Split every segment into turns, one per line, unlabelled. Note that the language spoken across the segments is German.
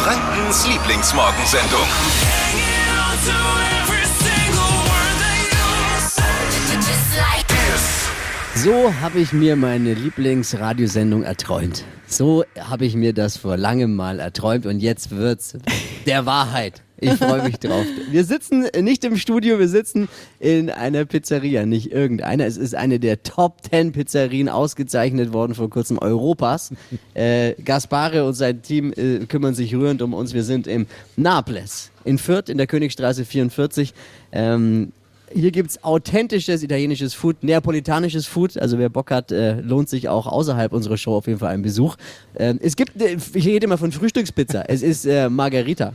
Frankens Lieblingsmorgensendung.
So habe ich mir meine Lieblingsradiosendung erträumt. So habe ich mir das vor langem mal erträumt und jetzt wird's der Wahrheit. Ich freue mich drauf. Wir sitzen nicht im Studio, wir sitzen in einer Pizzeria, nicht irgendeiner. Es ist eine der Top 10 Pizzerien ausgezeichnet worden vor kurzem Europas. Äh, Gaspare und sein Team äh, kümmern sich rührend um uns. Wir sind im Naples in Fürth in der Königstraße 44. Ähm, hier gibt's authentisches italienisches Food, neapolitanisches Food. Also wer Bock hat, äh, lohnt sich auch außerhalb unserer Show auf jeden Fall ein Besuch. Ähm, es gibt, äh, ich rede immer von Frühstückspizza. Es ist äh, Margarita.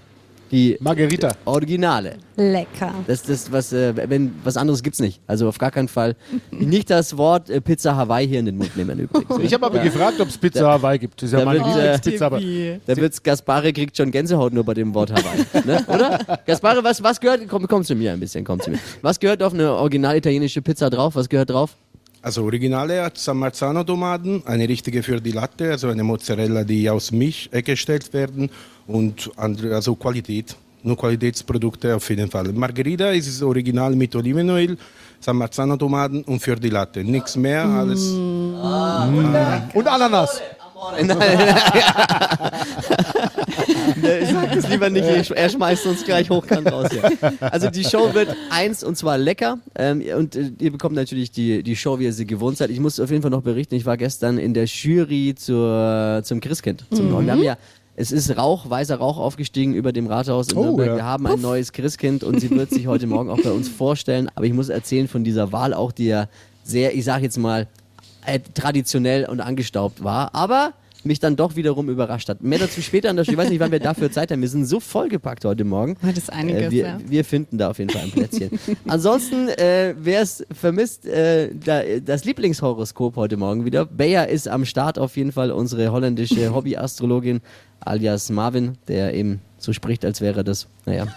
Die
Margarita.
Originale.
Lecker.
Das, das, was, äh, wenn, was anderes gibt's nicht. Also auf gar keinen Fall. Nicht das Wort äh, Pizza Hawaii hier in den Mund nehmen übrigens.
Ich habe aber gefragt, ob es Pizza Hawaii gibt. Das ist ja
da
meine
wird, äh,
Lieblingspizza. Aber
Da wird's, Gaspare kriegt schon Gänsehaut nur bei dem Wort Hawaii. ne? Oder? Gaspare, was, was gehört, komm, komm zu mir ein bisschen, komm zu mir. Was gehört auf eine original italienische Pizza drauf? Was gehört drauf?
Also Originale hat San Marzano Tomaten, eine richtige für die Latte, also eine Mozzarella, die aus Milch hergestellt werden und andere, also Qualität, nur Qualitätsprodukte auf jeden Fall. Margherita ist das Original mit Olivenöl, San Marzano Tomaten und für die Latte. Nichts mehr, alles.
und Ananas.
Ich sag das lieber nicht, ich- er schmeißt uns gleich hochkant raus hier. Also die Show wird eins und zwar lecker ähm, und äh, ihr bekommt natürlich die, die Show, wie ihr sie gewohnt seid. Ich muss auf jeden Fall noch berichten, ich war gestern in der Jury zur, zum Christkind, zum neuen. Wir haben ja es ist Rauch, weißer Rauch aufgestiegen über dem Rathaus in
Oh,
Nürnberg.
ja.
Wir haben ein neues Christkind und sie wird sich heute Morgen auch bei uns vorstellen. Aber ich muss erzählen von dieser Wahl auch, die ja sehr, ich sag jetzt mal, äh, traditionell und angestaubt war. Aber mich dann doch wiederum überrascht hat. Mehr dazu später an der. Ich weiß nicht, wann wir dafür Zeit haben. Wir sind so vollgepackt heute Morgen.
Heute ist einiges,
Äh, wir,
ja.
wir finden da auf jeden Fall ein Plätzchen. Ansonsten, äh, wer es vermisst, äh, da, das Lieblingshoroskop heute Morgen wieder. Bayer ist am Start auf jeden Fall, unsere holländische Hobbyastrologin alias Marvin, der eben so spricht, als wäre das, naja,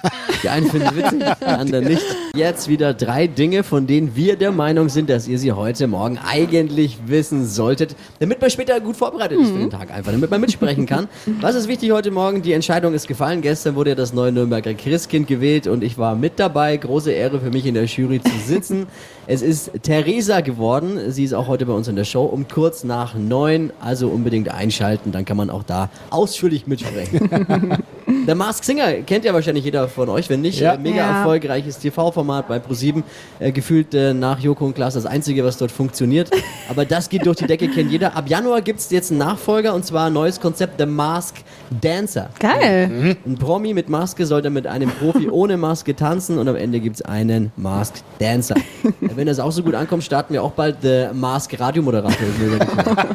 die einen finden witzig, die anderen nicht. Jetzt wieder drei Dinge, von denen wir der Meinung sind, dass ihr sie heute Morgen eigentlich wissen solltet, damit man später gut vorbereitet ist für den Tag einfach, damit man mitsprechen kann. Was ist wichtig heute Morgen? Die Entscheidung ist gefallen. Gestern wurde ja das neue Nürnberger Christkind gewählt und ich war mit dabei. Große Ehre für mich in der Jury zu sitzen. Es ist Theresa geworden. Sie ist auch heute bei uns in der Show um kurz nach neun. Also unbedingt einschalten, dann kann man auch da ausführlich mitsprechen. Der Mask Singer kennt ja wahrscheinlich jeder von euch, wenn nicht.
Ja.
Äh, mega
Ja.
erfolgreiches TV-Format bei ProSieben. Äh, gefühlt äh, nach Joko und Klaas das Einzige, was dort funktioniert. Aber das geht durch die Decke, kennt jeder. Ab Januar gibt es jetzt einen Nachfolger und zwar ein neues Konzept, The Mask Dancer.
Geil.
Ein Promi mit Maske soll dann mit einem Profi ohne Maske tanzen und am Ende gibt es einen Mask Dancer. Wenn das auch so gut ankommt, starten wir auch bald The Mask Radiomoderator.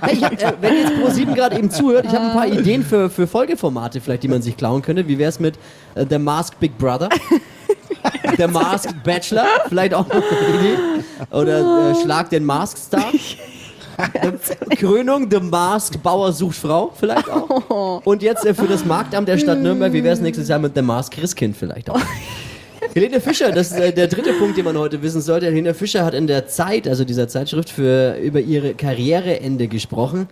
hey, ich hab, äh, wenn jetzt Pro7 gerade eben zuhört, ich habe ein paar Ideen für, für Folgeformate vielleicht, die man sich klauen könnte. Wie wäre es mit äh, The Mask Big Brother? The Masked Bachelor, vielleicht auch noch eine Idee. Oder äh, Schlag den Mask Star. Krönung, The Masked Bauer sucht Frau, vielleicht auch. Und jetzt äh, für das Marktamt der Stadt Nürnberg, wie wäre es nächstes Jahr mit The Masked Christkind vielleicht auch? Helene Fischer, das ist äh, der dritte Punkt, den man heute wissen sollte. Helene Fischer hat in der Zeit, also dieser Zeitschrift, für, über ihre Karriereende gesprochen.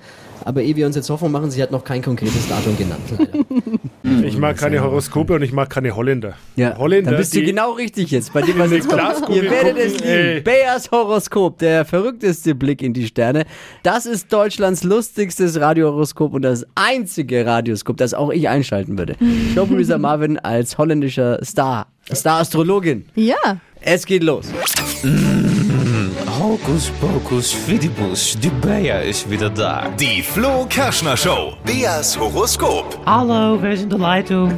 Aber ehe wir uns jetzt Hoffnung machen, sie hat noch kein konkretes Datum genannt. Leider.
Ich mag keine Horoskope und ich mag keine Holländer. Holländer,
dann bist du genau richtig jetzt bei dem, was jetzt kommt. Ihr werdet es
gucken,
lieben.
ey.
Bayers Horoskop, der verrückteste Blick in die Sterne. Das ist Deutschlands lustigstes Radiohoroskop und das einzige Radioskop, das auch ich einschalten würde. Showproducer Marvin als holländischer Star, Star-Astrologin.
Ja.
Es geht los.
Hokus pokus fidibus, die Bea ist wieder da.
Die Flo Kerschner Show. Beas Horoskop.
Hallo, wer ist in der Leitung?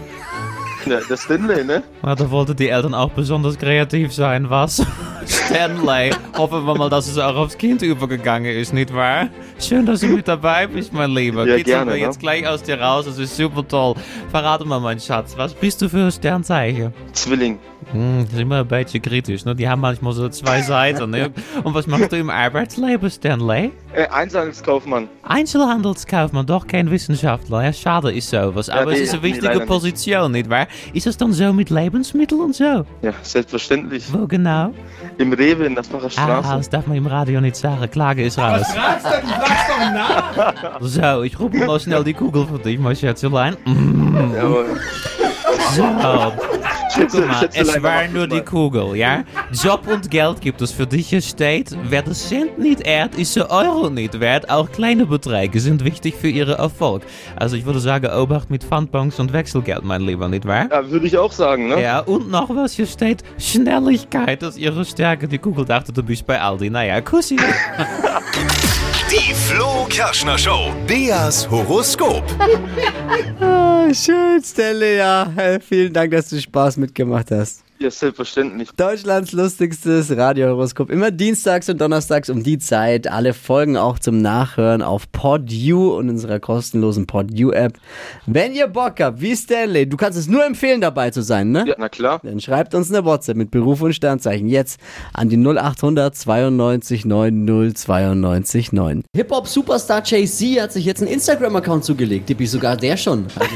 Ja, der Stanley, ne?
Na, da wollten die Eltern auch besonders kreativ sein, was? Stanley, hoffen wir mal, dass es auch aufs Kind übergegangen ist, nicht wahr? Schön, dass du mit dabei bist, mein Lieber.
Ja,
Kitzeln wir jetzt gleich aus dir raus, das ist super toll. Verrate mal, mein Schatz, was bist du für ein Sternzeichen?
Zwilling.
Hm, das ist immer ein bisschen kritisch, ne? Die haben manchmal so zwei Seiten, ne? Und was machst du im Arbeitsleben, Stanley?
Äh, Einzelhandelskaufmann.
Einzelhandelskaufmann, doch kein Wissenschaftler. Ja, schade ist sowas.
Ja,
Aber es ist eine wichtige
leider nicht.
Position, nicht wahr? Ist es dann so mit Lebensmitteln und so?
Ja, selbstverständlich.
Wo genau?
Im Rewe in der Facher
Ah, das darf man im Radio nicht sagen. Klage ist raus.
fragst du? Du fragst doch nach.
So, ich rufe mal schnell die Kugel für dich, mein Schätzelein. Mm.
Jawohl.
So. Guck mal,
schätze
es war nur die Kugel, ja? Job und Geld gibt es für dich hier steht. Wer das Cent nicht ehrt, ist der Euro nicht wert. Auch kleine Beträge sind wichtig für ihren Erfolg. Also ich würde sagen, Obacht mit Pfandbons und Wechselgeld, mein Lieber, nicht wahr?
Ja, würde ich auch sagen, ne?
Ja, und noch was hier steht. Schnelligkeit ist ihre Stärke. Die Kugel dachte, du bist bei Aldi. Naja, Kussi.
Die Flo Kerschner Show. Beas Horoskop.
Ah, schön, Stelle, ja. Vielen Dank, dass du Spaß mitgemacht hast.
Ja, selbstverständlich.
Deutschlands lustigstes Radiohoroskop. Immer dienstags und donnerstags um die Zeit. Alle Folgen auch zum Nachhören auf PodU und unserer kostenlosen PodU-App. Wenn ihr Bock habt, wie Stanley, du kannst es nur empfehlen, dabei zu sein, ne?
Ja, na klar.
Dann schreibt uns eine WhatsApp mit Beruf und Sternzeichen jetzt an die 0800 92 90 92 9. Hip-Hop-Superstar Jay-Z hat sich jetzt einen Instagram-Account zugelegt. Tippi, sogar der schon. Also,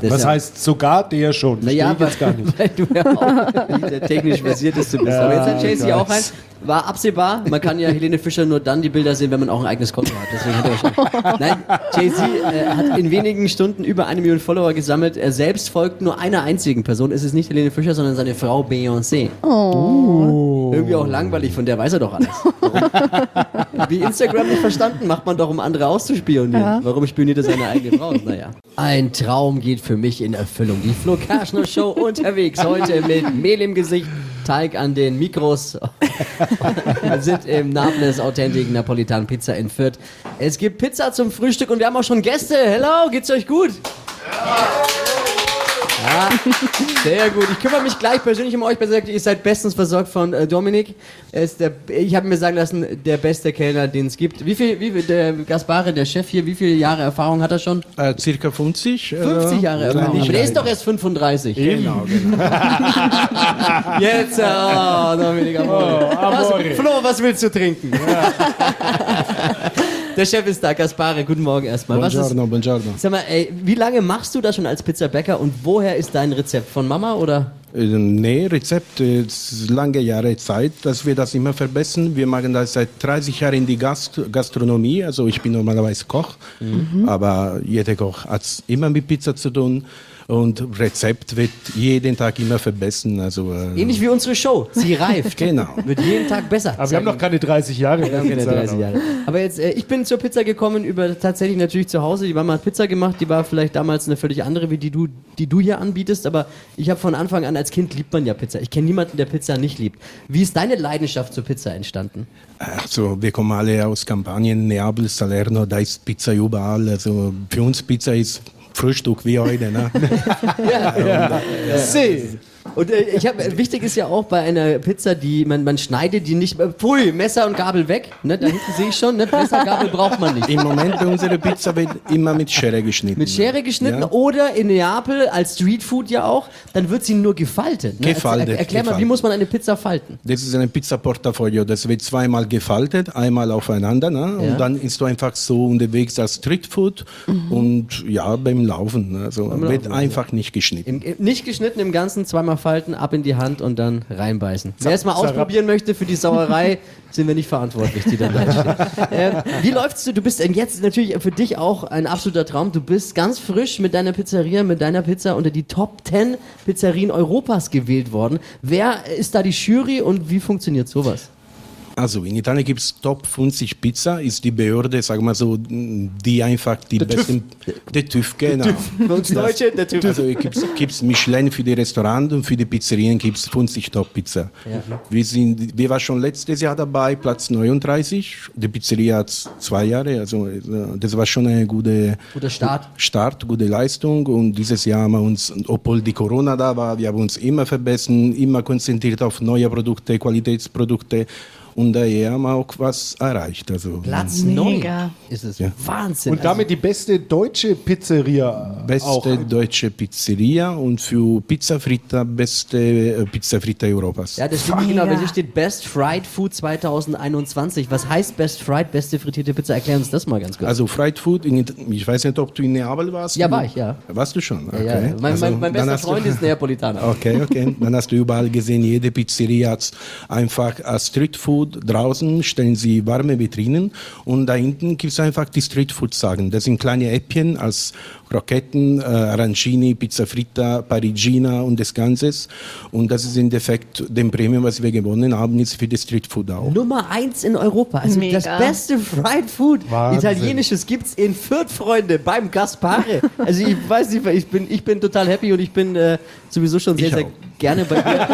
das
Was
ja-
heißt sogar der schon?
naja,
jetzt gar nicht.
weil du ja auch der technisch versierteste bist. Aber jetzt hat
Gott.
auch ein. War absehbar. Man kann ja Helene Fischer nur dann die Bilder sehen, wenn man auch ein eigenes Konto hat. Deswegen hat er schon. Nein, Jay-Z äh, hat in wenigen Stunden über eine Million Follower gesammelt. Er selbst folgt nur einer einzigen Person. Es ist nicht Helene Fischer, sondern seine Frau Beyoncé. Oh. Irgendwie auch langweilig, von der weiß er doch alles. Wie Instagram nicht verstanden, macht man doch, um andere auszuspionieren. Warum spioniert er seine eigene Frau? Naja. Ein Traum geht für mich in Erfüllung. Die Flo Kerschner Show unterwegs heute mit Mehl im Gesicht, Teig an den Mikros. wir sind im Naples Authentic Napolitan Pizza in Fürth. Es gibt Pizza zum Frühstück und wir haben auch schon Gäste. Hello, geht's euch gut? Ja, sehr gut. Ich kümmere mich gleich persönlich um euch. Besser gesagt, ihr seid bestens versorgt von äh, Dominik. Er ist der, ich habe mir sagen lassen, der beste Kellner, den es gibt. Wie viel, wie viel, der Gaspare, der Chef hier, wie viele Jahre Erfahrung hat er schon?
Äh, circa 50.
50 Jahre Erfahrung. Aber der ist doch erst 35.
Genau, genau.
Jetzt, oh, Dominik, Amore. was,
Amore.
Flo, was willst du trinken? der Chef ist da, Gaspare. Guten Morgen erstmal. Was ist,
Buongiorno, buongiorno.
sag mal, ey, wie lange machst du das schon als Pizzabäcker und woher ist dein Rezept? Von Mama oder?
Äh, Nee, Rezept ist lange Jahre Zeit, dass wir das immer verbessern. Wir machen das seit 30 Jahren in die Gast Gastronomie. Also ich bin normalerweise Koch, aber jeder Koch hat immer mit Pizza zu tun. Und Rezept wird jeden Tag immer verbessern. Also, äh,
Ähnlich wie unsere Show. Sie reift.
Genau.
Wird jeden Tag besser.
Aber wir haben noch keine 30 Jahre.
Wir haben keine 30 Jahre. Aber jetzt, äh, ich bin zur Pizza gekommen über tatsächlich natürlich zu Hause. Die Mama hat Pizza gemacht. Die war vielleicht damals eine völlig andere, wie die du, die du hier anbietest. Aber ich habe von Anfang an als Kind liebt man ja Pizza. Ich kenne niemanden, der Pizza nicht liebt. Wie ist deine Leidenschaft zur Pizza entstanden?
Also wir kommen alle aus Kampanien, Neapel, Salerno, da ist Pizza überall. Also für uns Pizza ist Frühstück wie heute. Ne?
See.
Und äh, ich habe wichtig ist ja auch bei einer Pizza, die man, man schneidet die nicht. Äh, pfui, Messer und Gabel weg. Ne, da hinten sehe ich schon. Ne, Messer, Gabel braucht man nicht.
Im Moment bei unserer Pizza wird immer mit Schere geschnitten.
Mit Schere geschnitten
Ja.
oder in Neapel als Streetfood ja auch, dann wird sie nur gefaltet. Ne?
Gefaltet,
Erklär, erklär mal, wie
gefaltet.
muss man eine Pizza falten?
Das ist ein Pizza-Portfolio. Das wird zweimal gefaltet, einmal aufeinander. Ne?
Ja.
Und dann ist du einfach so unterwegs als Streetfood und ja, beim Laufen. ne? Also wird
Laufen,
einfach nicht geschnitten.
Im, im, nicht geschnitten im Ganzen, zweimal falten, ab in die Hand und dann reinbeißen. Wer es mal ausprobieren möchte für die Sauerei, sind wir nicht verantwortlich, die da steht. äh, wie läuft's du? Du bist jetzt natürlich für dich auch ein absoluter Traum. Du bist ganz frisch mit deiner Pizzeria, mit deiner Pizza unter die Top 10 Pizzerien Europas gewählt worden. Wer ist da die Jury und wie funktioniert sowas?
Also in Italien gibt es Top 50 Pizza, ist die Behörde, sagen wir so, die einfach die besten. Der TÜV, genau.
Für uns Deutsche, der Typ.
Also gibt es Michelin für die Restaurants und für die Pizzerien gibt es 50 Top-Pizza. Wir, sind, wir waren schon letztes Jahr dabei, Platz 39. Die Pizzeria hat zwei Jahre, also äh, das war schon eine gute
Guter Start.
Start, gute Leistung. Und dieses Jahr haben wir uns, obwohl die Corona da war, wir haben uns immer verbessert, immer konzentriert auf neue Produkte, Qualitätsprodukte. Und daher haben wir auch was erreicht. Also
Platz
Mega.
9 ist es.
Ja.
Wahnsinn.
Und damit die beste deutche Pizzeria
Beste
auch.
deutsche Pizzeria und für Pizza Fritta beste äh, Pizza Fritta Europas.
Ja, das stimmt genau, hier steht Best Fried Food 2021. Was heißt Best Fried, beste frittierte Pizza? Erklär uns das mal ganz kurz.
Also Fried Food, in, ich weiß nicht, ob du in Neapel warst.
Ja, war ich, ja.
Warst du schon? Okay.
ja, ja. Mein,
Also,
mein, mein
dann
bester
hast du-
Freund ist Neapolitaner.
Okay, okay. Dann hast du überall gesehen, jede Pizzeria hat einfach als Streetfood Streetfood. Draußen stellen sie warme Vitrinen und da hinten gibt es einfach die Streetfood-Sagen. Das sind kleine Äppchen als Kroketten, äh, Arancini, Pizza Fritta, Parigina und das Ganze. Und das ist im Endeffekt dem Premium, was wir gewonnen haben, ist für die Streetfood auch.
Nummer eins in Europa. Also
Mega.
das beste Fried Food
Wahnsinn.
Italienisches gibt's in Fürth, Freunde, beim Gaspare. Also ich weiß nicht, ich bin, ich bin total happy und ich bin äh, sowieso schon sehr, sehr gerne bei dir.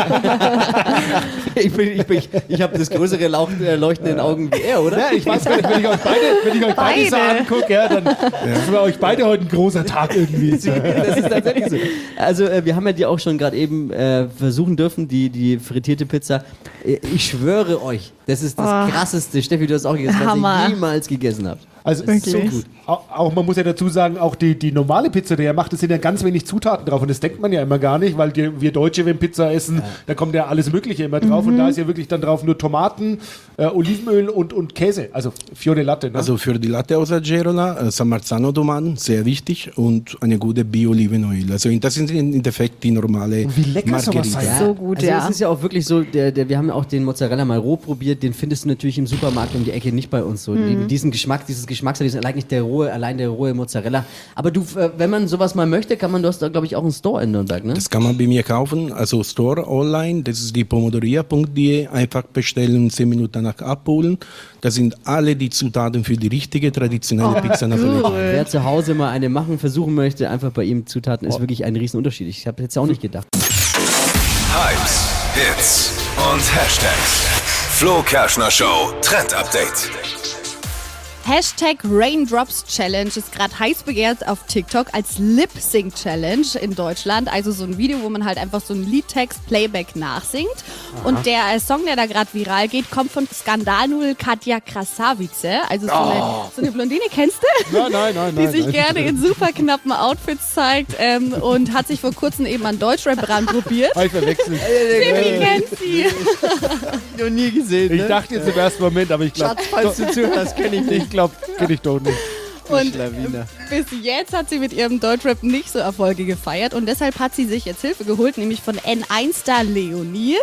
ich bin, ich, bin, ich, ich habe das größere Lauch, äh, Leuchten in den Augen wie er, oder?
Ja, ich weiß gar nicht, wenn ich euch beide, wenn ich euch beide, so
Beide.
angucke, ja, dann ist für euch beide heute ein großer Tag irgendwie.
Das ist tatsächlich so. Also äh, wir haben ja die auch schon gerade eben äh, versuchen dürfen, die, die frittierte Pizza. Äh, Ich schwöre euch, das ist das
Oh.
krasseste. Steffi, du hast auch gegessen, was
Hammer.
ihr jemals gegessen habt.
Also ist so gut. Auch, auch man muss ja dazu sagen, auch die, die normale Pizza, die er macht, da sind ja ganz wenig Zutaten drauf. Und das denkt man ja immer gar nicht, weil die, wir Deutsche, wenn Pizza essen, da kommt ja alles Mögliche immer drauf. Und da ist ja wirklich dann drauf nur Tomaten, äh, Olivenöl und, und Käse. Also Fiore Latte. Ne?
Also für die Latte aus Agerola, äh, San Marzano Tomaten, sehr wichtig und eine gute Bio-Olivenöl. Also das sind im Endeffekt die normale
Wie lecker sowas
Margherita.
sein.
So gut,
also
ja.
Es ist ja auch wirklich so, der, der, wir haben ja auch den Mozzarella mal roh probiert, den findest du natürlich im Supermarkt um die Ecke, nicht bei uns so.
Mhm.
Diesen Geschmack, dieses Geschmackserlebnis, allein nicht der rohe, allein der rohe Mozzarella. Aber du, äh, wenn man sowas mal möchte, kann man, du hast da glaube ich auch einen Store in Nürnberg, ne?
Das kann man bei mir kaufen, also Store online, das ist die pomodoria.de, einfach bestellen, 10 Minuten danach abholen. Da sind alle die Zutaten für die richtige traditionelle Pizza Napoletana.
Wer zu Hause mal eine machen, versuchen möchte, einfach bei ihm Zutaten,
Oh.
ist wirklich ein Riesenunterschied. Ich habe jetzt auch nicht gedacht.
Hypes, Hits und Hashtags. Flo Kerschner Show Trend Update.
Hashtag Raindrops Challenge ist gerade heiß begehrt auf TikTok als Lip Sync Challenge in Deutschland. Also so ein Video, wo man halt einfach so einen Liedtext Playback nachsingt. Und der äh, Song, der da gerade viral geht, kommt von Skandalnudel Katja Krasavice. Also so, eine, so eine Blondine, kennst du?
Nein, nein, nein,
die
nein,
sich
nein.
gerne in super knappen Outfits zeigt ähm, und hat sich vor kurzem eben an Deutschrap ranprobiert.
Hab ich verwechselt.
Baby kennt sie.
Noch nie gesehen,
Ich dachte jetzt im ersten Moment, aber ich glaube,
Schatz, falls du zuhörst, kenne ich
ich
dich.
Glaube, kenne ich doch nicht.
Und bis jetzt hat sie mit ihrem Deutschrap nicht so Erfolge gefeiert und deshalb hat sie sich jetzt Hilfe geholt, nämlich von N1-Star Leonie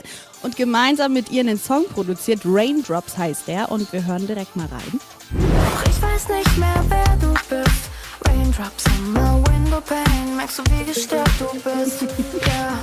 und gemeinsam mit ihr einen Song produziert. Raindrops heißt der und wir hören direkt mal rein.
Doch ich weiß nicht mehr, wer du bist. Raindrops on my window pane. Merkst du, wie gestört du bist? Ja,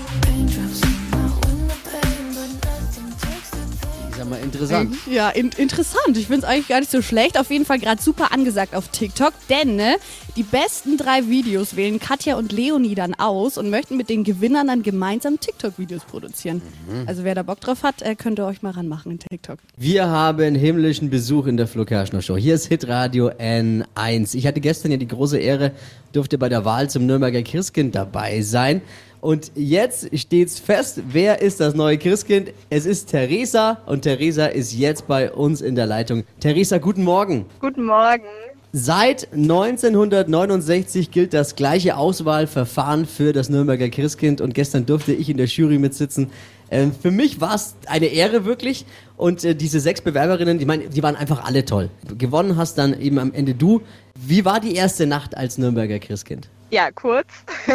mal, interessant.
Ja, in interessant. Ich finde es eigentlich gar nicht so schlecht. Auf jeden Fall gerade super angesagt auf TikTok, denn ne, die besten drei Videos wählen Katja und Leonie dann aus und möchten mit den Gewinnern dann gemeinsam TikTok-Videos produzieren. Also wer da Bock drauf hat, äh, könnt ihr euch mal ranmachen in TikTok.
Wir haben himmlischen Besuch in der Flo Kerschner Show. Hier ist Hitradio N1. Ich hatte gestern ja die große Ehre, durfte bei der Wahl zum Nürnberger Christkind dabei sein. Und jetzt steht's fest, wer ist das neue Christkind? Es ist Theresa und Theresa ist jetzt bei uns in der Leitung. Theresa, guten Morgen.
Guten Morgen.
Seit 1969 gilt das gleiche Auswahlverfahren für das Nürnberger Christkind und gestern durfte ich in der Jury mitsitzen. Ähm, für mich war es eine Ehre wirklich und äh, diese sechs Bewerberinnen, ich meine, die waren einfach alle toll. Gewonnen hast dann eben am Ende du. Wie war die erste Nacht als Nürnberger Christkind?
Ja, kurz.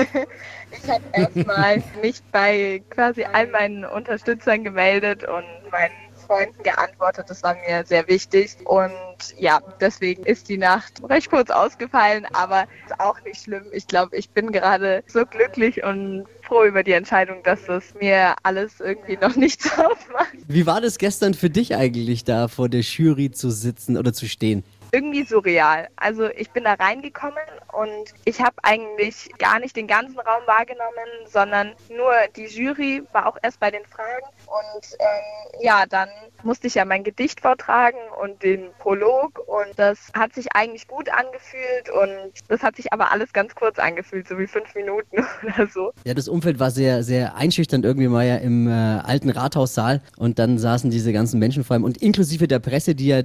Ich habe erstmal mich bei quasi all meinen Unterstützern gemeldet und meinen Freunden geantwortet. Das war mir sehr wichtig. Und ja, deswegen ist die Nacht recht kurz ausgefallen, aber ist auch nicht schlimm. Ich glaube, ich bin gerade so glücklich und froh über die Entscheidung, dass es mir alles irgendwie noch nichts ausmacht.
Wie war das gestern für dich eigentlich da vor der Jury zu sitzen oder zu stehen?
Irgendwie surreal. Also ich bin da reingekommen und ich habe eigentlich gar nicht den ganzen Raum wahrgenommen, sondern nur die Jury war auch erst bei den Fragen. Und ähm, ja, dann musste ich ja mein Gedicht vortragen und den Prolog und das hat sich eigentlich gut angefühlt und das hat sich aber alles ganz kurz angefühlt, so wie fünf Minuten oder so.
Ja, das Umfeld war sehr, sehr einschüchternd irgendwie mal ja im äh, alten Rathaussaal und dann saßen diese ganzen Menschen vor allem und inklusive der Presse, die ja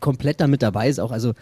komplett damit dabei ist auch. Also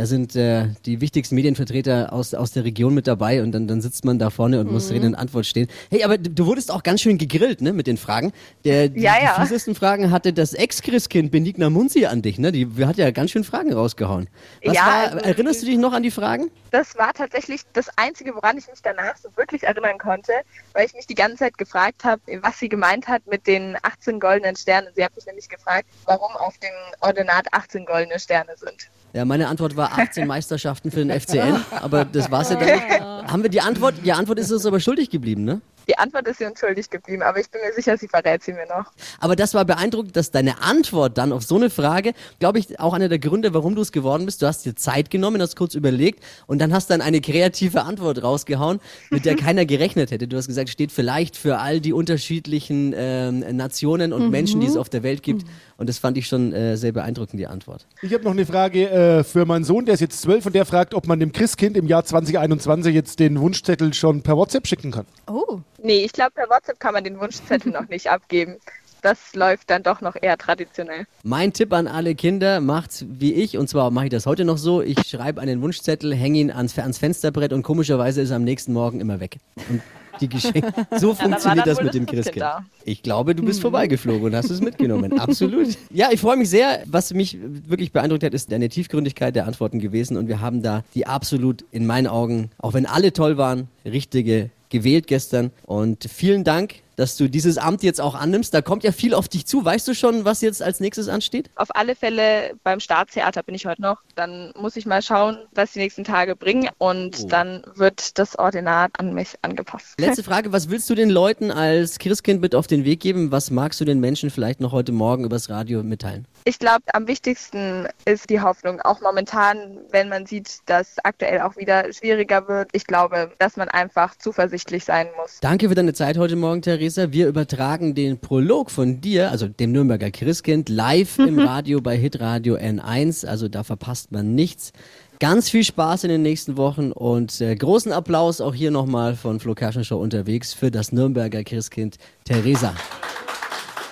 Da sind äh, die wichtigsten Medienvertreter aus, aus der Region mit dabei und dann, dann sitzt man da vorne und muss
Mhm.
Rede und Antwort stehen. Hey, aber du du wurdest auch ganz schön gegrillt, ne, mit den Fragen. Der, die,
Ja, ja.
die fiesesten Fragen hatte das Ex-Christkind Benigna Munzi an dich, ne? Die hat ja ganz schön Fragen rausgehauen. Was
Ja,
war,
also
erinnerst du dich noch an die Fragen?
Das war tatsächlich das Einzige, woran ich mich danach so wirklich erinnern konnte, weil ich mich die ganze Zeit gefragt habe, was sie gemeint hat mit den 18 goldenen Sternen. Sie hat mich nämlich gefragt, warum auf dem Ordinat 18 goldene Sterne sind.
Ja, meine Antwort war 18 Meisterschaften für den FCN, aber das war's ja dann. Haben wir die Antwort? Die Antwort ist uns aber schuldig geblieben, ne?
Die Antwort ist ihr unschuldig geblieben, aber ich bin mir sicher, sie verrät sie mir noch.
Aber das war beeindruckend, dass deine Antwort dann auf so eine Frage, glaube ich, auch einer der Gründe, warum du es geworden bist. Du hast dir Zeit genommen, hast kurz überlegt und dann hast dann eine kreative Antwort rausgehauen, mit der keiner gerechnet hätte. Du hast gesagt, steht vielleicht für all die unterschiedlichen ähm, Nationen und
Mhm.
Menschen, die es auf der Welt gibt. Und das fand ich schon äh, sehr beeindruckend, die Antwort.
Ich habe noch eine Frage äh, für meinen Sohn, der ist jetzt zwölf und der fragt, ob man dem Christkind im Jahr 2021 jetzt den Wunschzettel schon per WhatsApp schicken kann.
Oh.
Nee, ich glaube, per WhatsApp kann man den Wunschzettel noch nicht abgeben. Das läuft dann doch noch eher traditionell.
Mein Tipp an alle Kinder, macht's wie ich, und zwar mache ich das heute noch so. Ich schreibe einen Wunschzettel, hänge ihn ans, ans Fensterbrett und komischerweise ist er am nächsten Morgen immer weg. Und die Geschenke. So
war
funktioniert das mit dem
Christkind da.
Ich glaube, du bist vorbeigeflogen und hast es mitgenommen. Absolut. Ja, ich freue mich sehr. Was mich wirklich beeindruckt hat, ist deine Tiefgründigkeit der Antworten gewesen. Und wir haben da die absolut, in meinen Augen, auch wenn alle toll waren, richtige gewählt gestern. Und vielen Dank, dass du dieses Amt jetzt auch annimmst. Da kommt ja viel auf dich zu. Weißt du schon, was jetzt als nächstes ansteht?
Auf alle Fälle beim Staatstheater bin ich heute noch. Dann muss ich mal schauen, was die nächsten Tage bringen. Und
Oh.
dann wird das Ordinat an mich angepasst.
Letzte Frage, was willst du den Leuten als Christkind mit auf den Weg geben? Was magst du den Menschen vielleicht noch heute Morgen übers Radio mitteilen?
Ich glaube, am wichtigsten ist die Hoffnung. Auch momentan, wenn man sieht, dass aktuell auch wieder schwieriger wird. Ich glaube, dass man einfach zuversichtlich sein muss.
Danke für deine Zeit heute Morgen, Theresa. Wir übertragen den Prolog von dir, also dem Nürnberger Christkind, live im Radio bei Hitradio N1. Also da verpasst man nichts. Ganz viel Spaß in den nächsten Wochen und äh, großen Applaus auch hier nochmal von Flo Kerschner Show unterwegs für das Nürnberger Christkind Theresa.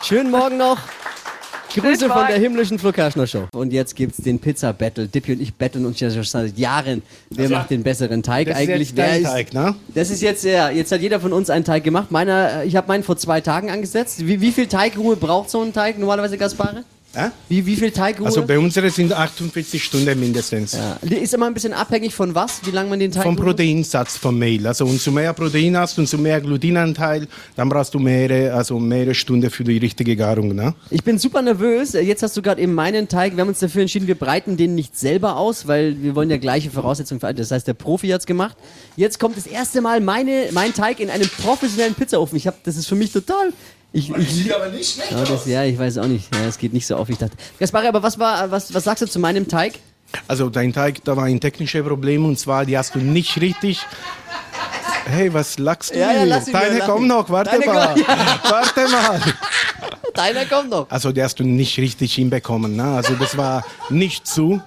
Schönen Morgen noch. Grüße von der himmlischen Flo Kerschner Show. Und jetzt gibt's den Pizza Battle. Dippy und ich betteln uns ja schon seit Jahren. Wer macht den besseren Teig
Das ist
eigentlich?
jetzt
Wer
dein
ist,
Teig, ne?
das ist jetzt, ja, jetzt hat jeder von uns einen Teig gemacht. Meiner, äh, ich habe meinen vor zwei Tagen angesetzt. Wie, wie viel Teigruhe braucht so ein Teig normalerweise, Gaspare? Wie, wie viel Teigruhe?
Also bei uns sind 48 Stunden mindestens.
ja. Ist immer ein bisschen abhängig von was, wie lange man den Teig
Vom? Proteinsatz vom Mehl. Also umso mehr Protein hast, umso mehr Glutenanteil, dann brauchst du mehrere, also mehrere Stunden für die richtige Garung. Ne?
Ich bin super nervös. Jetzt hast du gerade eben meinen Teig. Wir haben uns dafür entschieden, wir breiten den nicht selber aus, weil wir wollen ja gleiche Voraussetzungen für alle. Das heißt, der Profi hat's gemacht. Jetzt kommt das erste Mal meine, mein Teig in einem professionellen Pizzaofen. Ich hab, das ist für mich total. Ich, ich,
Sieht aber nicht schlecht
ja, das, ja, ich weiß auch nicht. Ja, es geht nicht so auf, wie ich dachte. Gaspari, aber was war, was, was sagst du zu meinem Teig?
Also dein Teig, da war ein technisches Problem und zwar, die hast du nicht richtig. Hey, was lachst du
Ja, ja, lass
Deine kommt noch, warte
Deine
mal.
kommt-
Warte mal.
Deiner kommt noch.
Also die hast du nicht richtig hinbekommen. Ne? Also das war nicht zu.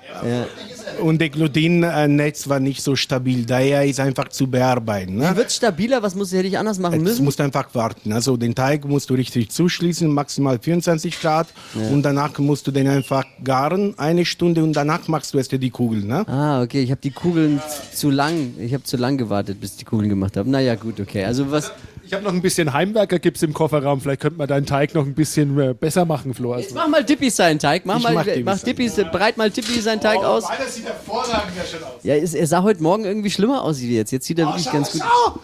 Und der Glutennetz war nicht so stabil. Daher ist einfach zu bearbeiten. Ne?
Wird stabiler? Was muss, hätte ich anders machen müssen?
musst du einfach warten. Also den Teig musst du richtig zuschließen, maximal 24 Grad. Und danach musst du den einfach garen, eine Stunde. Und danach machst du erst die Kugeln. Ne?
Ah, okay. Ich habe die Kugeln zu lang. Ich habe zu lang gewartet, bis die Kugeln gemacht habe. Naja, gut, okay. Also was.
Ich habe noch ein bisschen Heimwerker-Gips im Kofferraum. Vielleicht könnte man deinen Teig noch ein bisschen äh, besser machen, Flo. als-
Mach mal Dippy seinen Teig. Mach
Ich
mal,
mach Dippy
mach Dippy, breit mal Dippy seinen Teig aus.
Meiner sieht hervorragend ja schon aus.
Ja, es- er sah heute Morgen irgendwie schlimmer aus wie jetzt. Jetzt sieht er wirklich
schau,
ganz gut.
schau.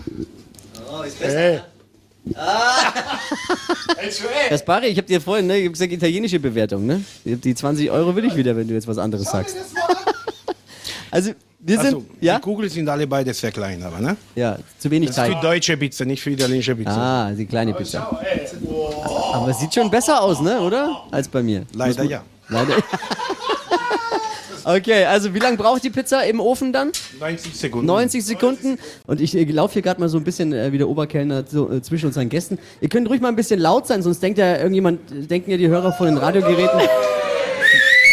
Hey.
Ey, schon, ey.
Gaspari, ich habe dir vorhin, ne, ich hab gesagt, italienische Bewertung, ne? Die 20 Euro will ich wieder, wenn du jetzt was anderes sagst. Also, wir sind,
Also,
ja?
Die Kugeln sind alle beide sehr klein, aber ne?
Ja, zu wenig
Das ist für
Teig.
deutsche Pizza, nicht für italienische Pizza.
Ah, die kleine Pizza. Aber es sieht schon besser aus, ne, oder? Als bei mir.
Leider ja.
Leider. Okay, also wie lange braucht die Pizza im Ofen dann?
90 Sekunden.
90 Sekunden. Und ich äh, laufe hier gerade mal so ein bisschen äh, wie der Oberkellner so, äh, zwischen unseren Gästen. Ihr könnt ruhig mal ein bisschen laut sein, sonst denkt ja irgendjemand, denken ja die Hörer von den Radiogeräten.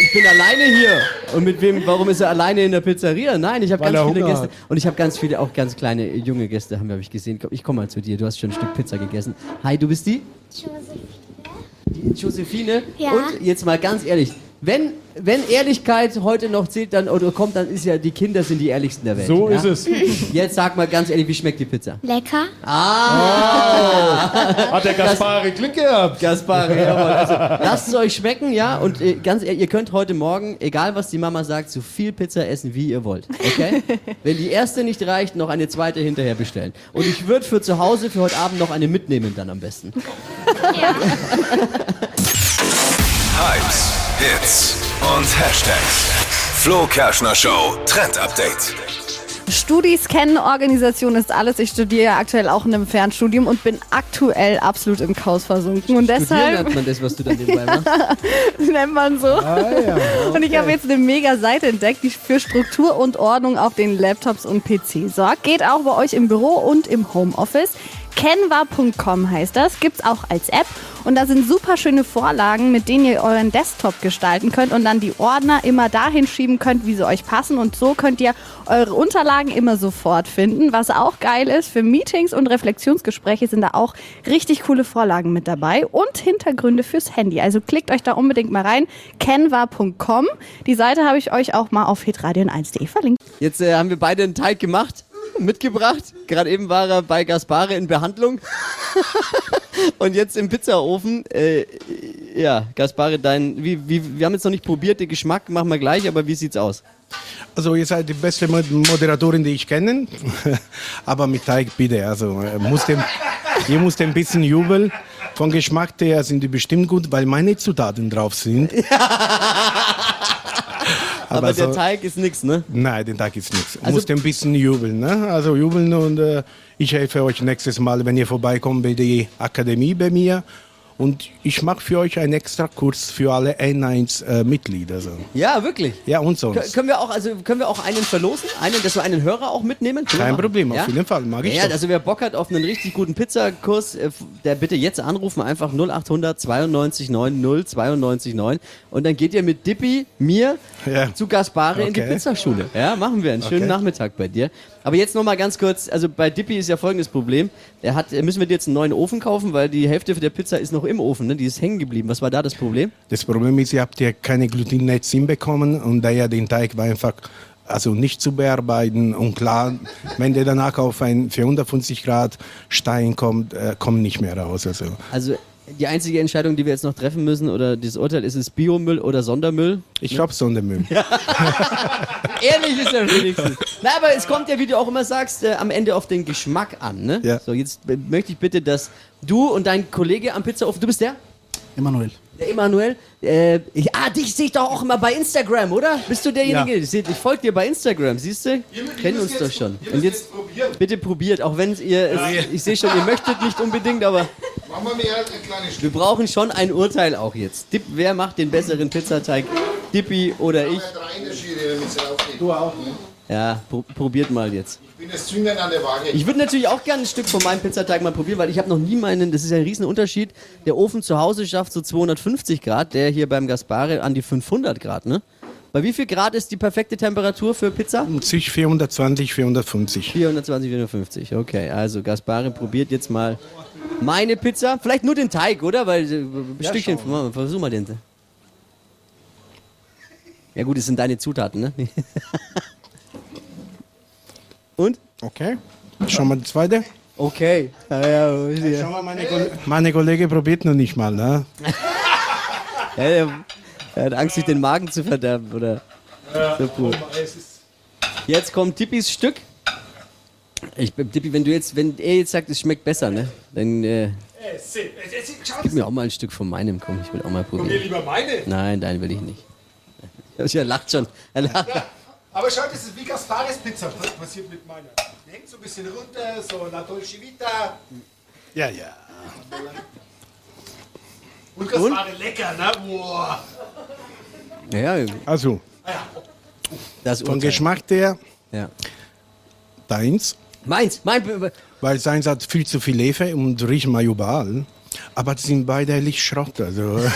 Ich bin alleine hier. Und mit wem, warum ist er alleine in der Pizzeria? Nein, ich habe ganz viele
Hunger
Gäste.
hat.
Und ich habe ganz viele, auch ganz kleine äh, junge Gäste, haben wir, habe ich gesehen. Komm, Ich komme mal zu dir, du hast schon ein Stück Pizza gegessen. Hi, du bist die? Die Josephine.
Ja.
Und jetzt mal ganz ehrlich, Wenn, wenn Ehrlichkeit heute noch zählt, dann oder kommt, dann ist ja die Kinder sind die ehrlichsten der Welt.
So
ja?
ist es.
Jetzt sag mal ganz ehrlich, wie schmeckt die Pizza?
Lecker.
Hat der Gaspari Glück gehabt.
Gaspari, jawohl. Also, lasst es euch schmecken, ja. Und äh, ganz ehrlich, ihr könnt heute Morgen, egal was die Mama sagt, so viel Pizza essen, wie ihr wollt. Okay? Wenn die erste nicht reicht, noch eine zweite hinterher bestellen. Und ich würde für zu Hause für heute Abend noch eine mitnehmen, dann am besten.
Hypes, Hits und Hashtags. Flo Kerschner Show Trend Update.
Studis kennen, Organisation ist alles. Ich studiere ja aktuell auch in einem Fernstudium und bin aktuell absolut im Chaos versunken. Und
Studieren
deshalb
nennt man das, was du dann nebenbei machst.
nennt man so.
Ah, ja.
Und ich habe jetzt eine mega Seite entdeckt, die für Struktur und Ordnung auf den Laptops und PC sorgt. Geht auch bei euch im Büro und im Homeoffice. Canva.com heißt das, gibt's auch als App und da sind super schöne Vorlagen, mit denen ihr euren Desktop gestalten könnt und dann die Ordner immer dahin schieben könnt, wie sie euch passen und so könnt ihr eure Unterlagen immer sofort finden. Was auch geil ist, für Meetings und Reflexionsgespräche sind da auch richtig coole Vorlagen mit dabei und Hintergründe fürs Handy. Also klickt euch da unbedingt mal rein, canva.com. Die Seite habe ich euch auch mal auf hitradion1.de verlinkt.
Jetzt äh, haben wir beide einen Teig gemacht, mitgebracht. Gerade eben war er bei Gaspare in Behandlung. Und jetzt im Pizzaofen. Äh, ja, Gaspare, dein, wie, wie, wir haben jetzt noch nicht probiert, den Geschmack machen wir gleich, aber wie sieht's aus?
Also ihr seid die beste Mod- Moderatorin, die ich kenne. Aber mit Teig bitte. Also äh, muss dem, ihr müsst ein bisschen jubeln. Von Geschmack her sind die bestimmt gut, weil meine Zutaten drauf sind.
Aber, der
so-
Teig ist nix, ne?
Nein, den Tag ist nichts.
Also-
Musst ein bisschen jubeln, ne? Also jubeln und äh, ich helfe euch nächstes Mal, wenn ihr vorbeikommt bei der Akademie bei mir. Und ich mache für euch einen extra Kurs für alle N1-Mitglieder. so.
Ja, wirklich.
Ja, und sonst.
Können wir auch, also können wir auch einen verlosen? Einen, dass wir einen Hörer auch mitnehmen? Können
Kein? Problem,
ja?
auf jeden Fall. Mag ich
Ja,
doch.
also wer Bock hat auf einen richtig guten Pizzakurs, äh, der bitte jetzt anrufen, einfach 0800 92 9 0 92 9 und dann geht ihr mit Dippy, mir,
Ja.
zu Gaspare in die
Okay.
Pizzaschule. Ja, machen wir. Einen schönen
Okay.
Nachmittag bei dir. Aber jetzt nochmal ganz kurz, also bei Dippy ist ja folgendes Problem. Er hat, müssen wir dir jetzt einen neuen Ofen kaufen, weil die Hälfte der Pizza ist noch im Ofen, ne? die ist hängen geblieben. Was war da das Problem?
Das Problem ist, ihr habt ja keine Glutennetz hinbekommen und daher den Teig war einfach also nicht zu bearbeiten und klar, wenn der danach auf ein 450 Grad Stein kommt, äh, kommt nicht mehr raus. Also
Also die einzige Entscheidung, die wir jetzt noch treffen müssen, oder dieses Urteil, ist es Biomüll oder Sondermüll?
ich glaube Sondermüll.
Ehrlich ist er wenigstens. Na, aber es kommt ja, wie du auch immer sagst, äh, am Ende auf den Geschmack an. Ne?
Ja.
So, jetzt möchte ich bitte, dass du und dein Kollege am Pizzaofen, du bist der?
Emanuel.
Der Emanuel. Äh, ich, ah, dich sehe ich doch auch immer bei Instagram, oder? Bist du derjenige? Ich, seh- ich folge dir bei Instagram, siehst du? Kennen uns doch schon. Und jetzt bitte probiert, auch wenn ihr, es, ich sehe schon, ihr möchtet nicht unbedingt, aber
Machen wir mir halt ein kleines
wir brauchen schon ein Urteil auch jetzt. Dipp, wer macht den besseren Pizzateig? Dippy oder ich?
Du auch.
Ja, pro, probiert mal jetzt.
Ich bin das Zünglein an der Waage.
Ich würde natürlich auch gerne ein Stück von meinem Pizzateig mal probieren, weil ich habe noch nie meinen, das ist ja ein Riesenunterschied. Der Ofen zu Hause schafft so 250 Grad, der hier beim Gaspare an die 500 Grad, ne? Bei wie viel Grad ist die perfekte Temperatur für Pizza?
Sich 420, 450.
420, 450. Okay, also Gaspare probiert jetzt mal meine Pizza. Vielleicht nur den Teig, oder? Weil äh, ein Stückchen, mal, versuch mal den. Ja gut, es sind deine Zutaten, ne? Und?
Okay. Schon mal die zweite.
Okay. Ja, ja, ja.
Schau mal, meine, Koll- meine Kollege probiert noch nicht mal, ne?
Ja, er, hat Angst, sich den Magen zu verderben, oder? So cool. Jetzt kommt Tippis Stück. Ich, Tippi, wenn du jetzt, wenn er jetzt sagt, es schmeckt besser, ne? Dann äh, gib mir auch mal ein Stück von meinem, komm, ich will auch mal
Mir
probieren.
lieber meine.
Nein, deinen will ich nicht. Er lacht schon. Er lacht.
Aber schaut, das ist wie Gaspares Pizza. Was passiert mit meiner? Die hängt so ein bisschen runter, so La Dolce Vita.
Ja, ja.
Und Gaspare lecker, ne? Boah.
Ja,
Also,
das
von
Urteil.
Geschmack her,
Ja.
deins.
Meins, mein,
Weil seins hat viel zu viel Hefe und wir überall. Aber die sind beide ehrlich Schrott. Also.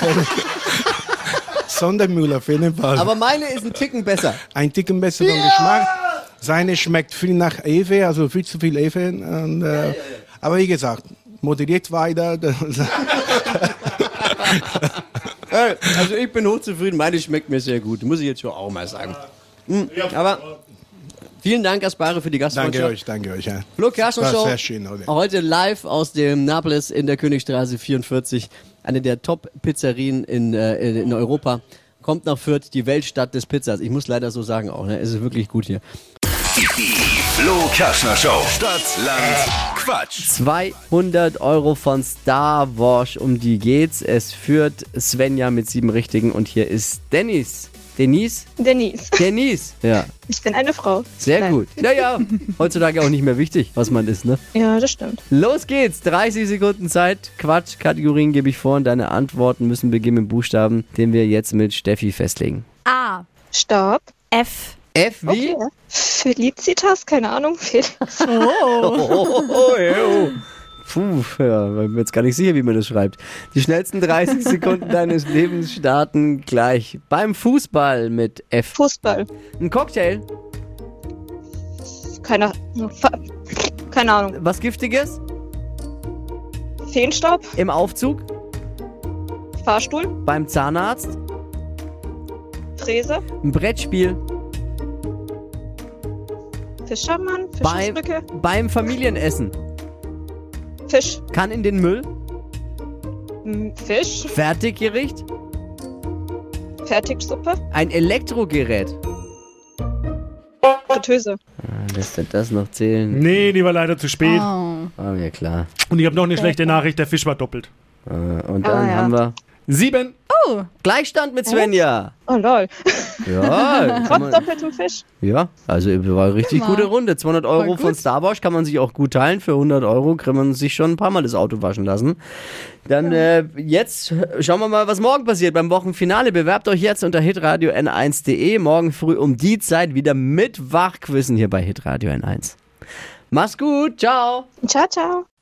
Sondermüll auf jeden Fall.
aber meine ist ein Ticken besser.
Ein Ticken besseren Geschmack. Seine schmeckt viel nach Hefe, also viel zu viel Hefe. Und, äh, Aber wie gesagt, moderiert weiter.
Also ich bin hochzufrieden, meine schmeckt mir sehr gut, muss ich jetzt schon auch mal sagen. Hm, Aber vielen Dank, Aspare, für die Gastfreundschaft.
Danke euch, danke euch. Ja.
Flo Kerschner
War
Show.
sehr schön heute.
Heute live aus dem Naples in der Königstraße 44. Eine der Top-Pizzerien in, äh, in Europa. Kommt nach Fürth, die Weltstadt des Pizzas. Ich muss leider so sagen auch, ne? es ist wirklich gut hier.
Die Flo Kerschner Show. Stadt, Land, Quatsch.
200 Euro von Star Wars, um die geht's. Es führt Svenja mit sieben Richtigen und hier ist Dennis. Denise?
Denise.
Denise, ja.
Ich bin eine Frau.
Sehr
Nein.
gut. Naja, heutzutage auch nicht mehr wichtig, was man ist, ne?
Ja, das stimmt.
Los geht's. 30 Sekunden Zeit. Quatsch. Kategorien gebe ich vor und deine Antworten müssen beginnen mit Buchstaben, den wir jetzt mit Steffi festlegen.
A.
Stopp.
F.
F wie?
Okay. Felicitas, keine Ahnung. Fel
Oh, oh, oh, oh. Puh, ja, bin mir jetzt gar nicht sicher, wie man das schreibt. Die schnellsten 30 Sekunden deines Lebens starten gleich. Beim Fußball mit F.
Fußball.
Ein Cocktail.
Keine, keine Ahnung.
Was Giftiges?
Feenstaub.
Im Aufzug.
Fahrstuhl.
Beim Zahnarzt.
Fräse.
Ein Brettspiel.
Fischermann. Fischbrücke.
beim Familienessen.
Fisch.
Kann in den Müll.
M, Fisch.
Fertiggericht.
Fertigsuppe.
Ein Elektrogerät.
Fritteuse.
Ah, Lässt er das noch zählen?
Nee, die war leider zu spät.
Oh.
War mir klar.
Und ich habe noch eine schlechte Nachricht, der Fisch war doppelt.
Äh, Und
Ah,
dann
ja.
haben wir
Sieben.
Gleichstand mit Svenja.
Oh lol.
Ja,
Trotz doppeltem Fisch.
ja, also war eine richtig gute Runde. 200 Euro von Star Wars kann man sich auch gut teilen. Für 100 Euro kann man sich schon ein paar Mal das Auto waschen lassen. Dann äh, jetzt schauen wir mal, was morgen passiert beim Wochenfinale. Bewerbt euch jetzt unter hitradio n1.de. Morgen früh um die Zeit wieder mit Wachquissen hier bei Hitradio N1. Mach's gut, ciao.
Ciao, ciao.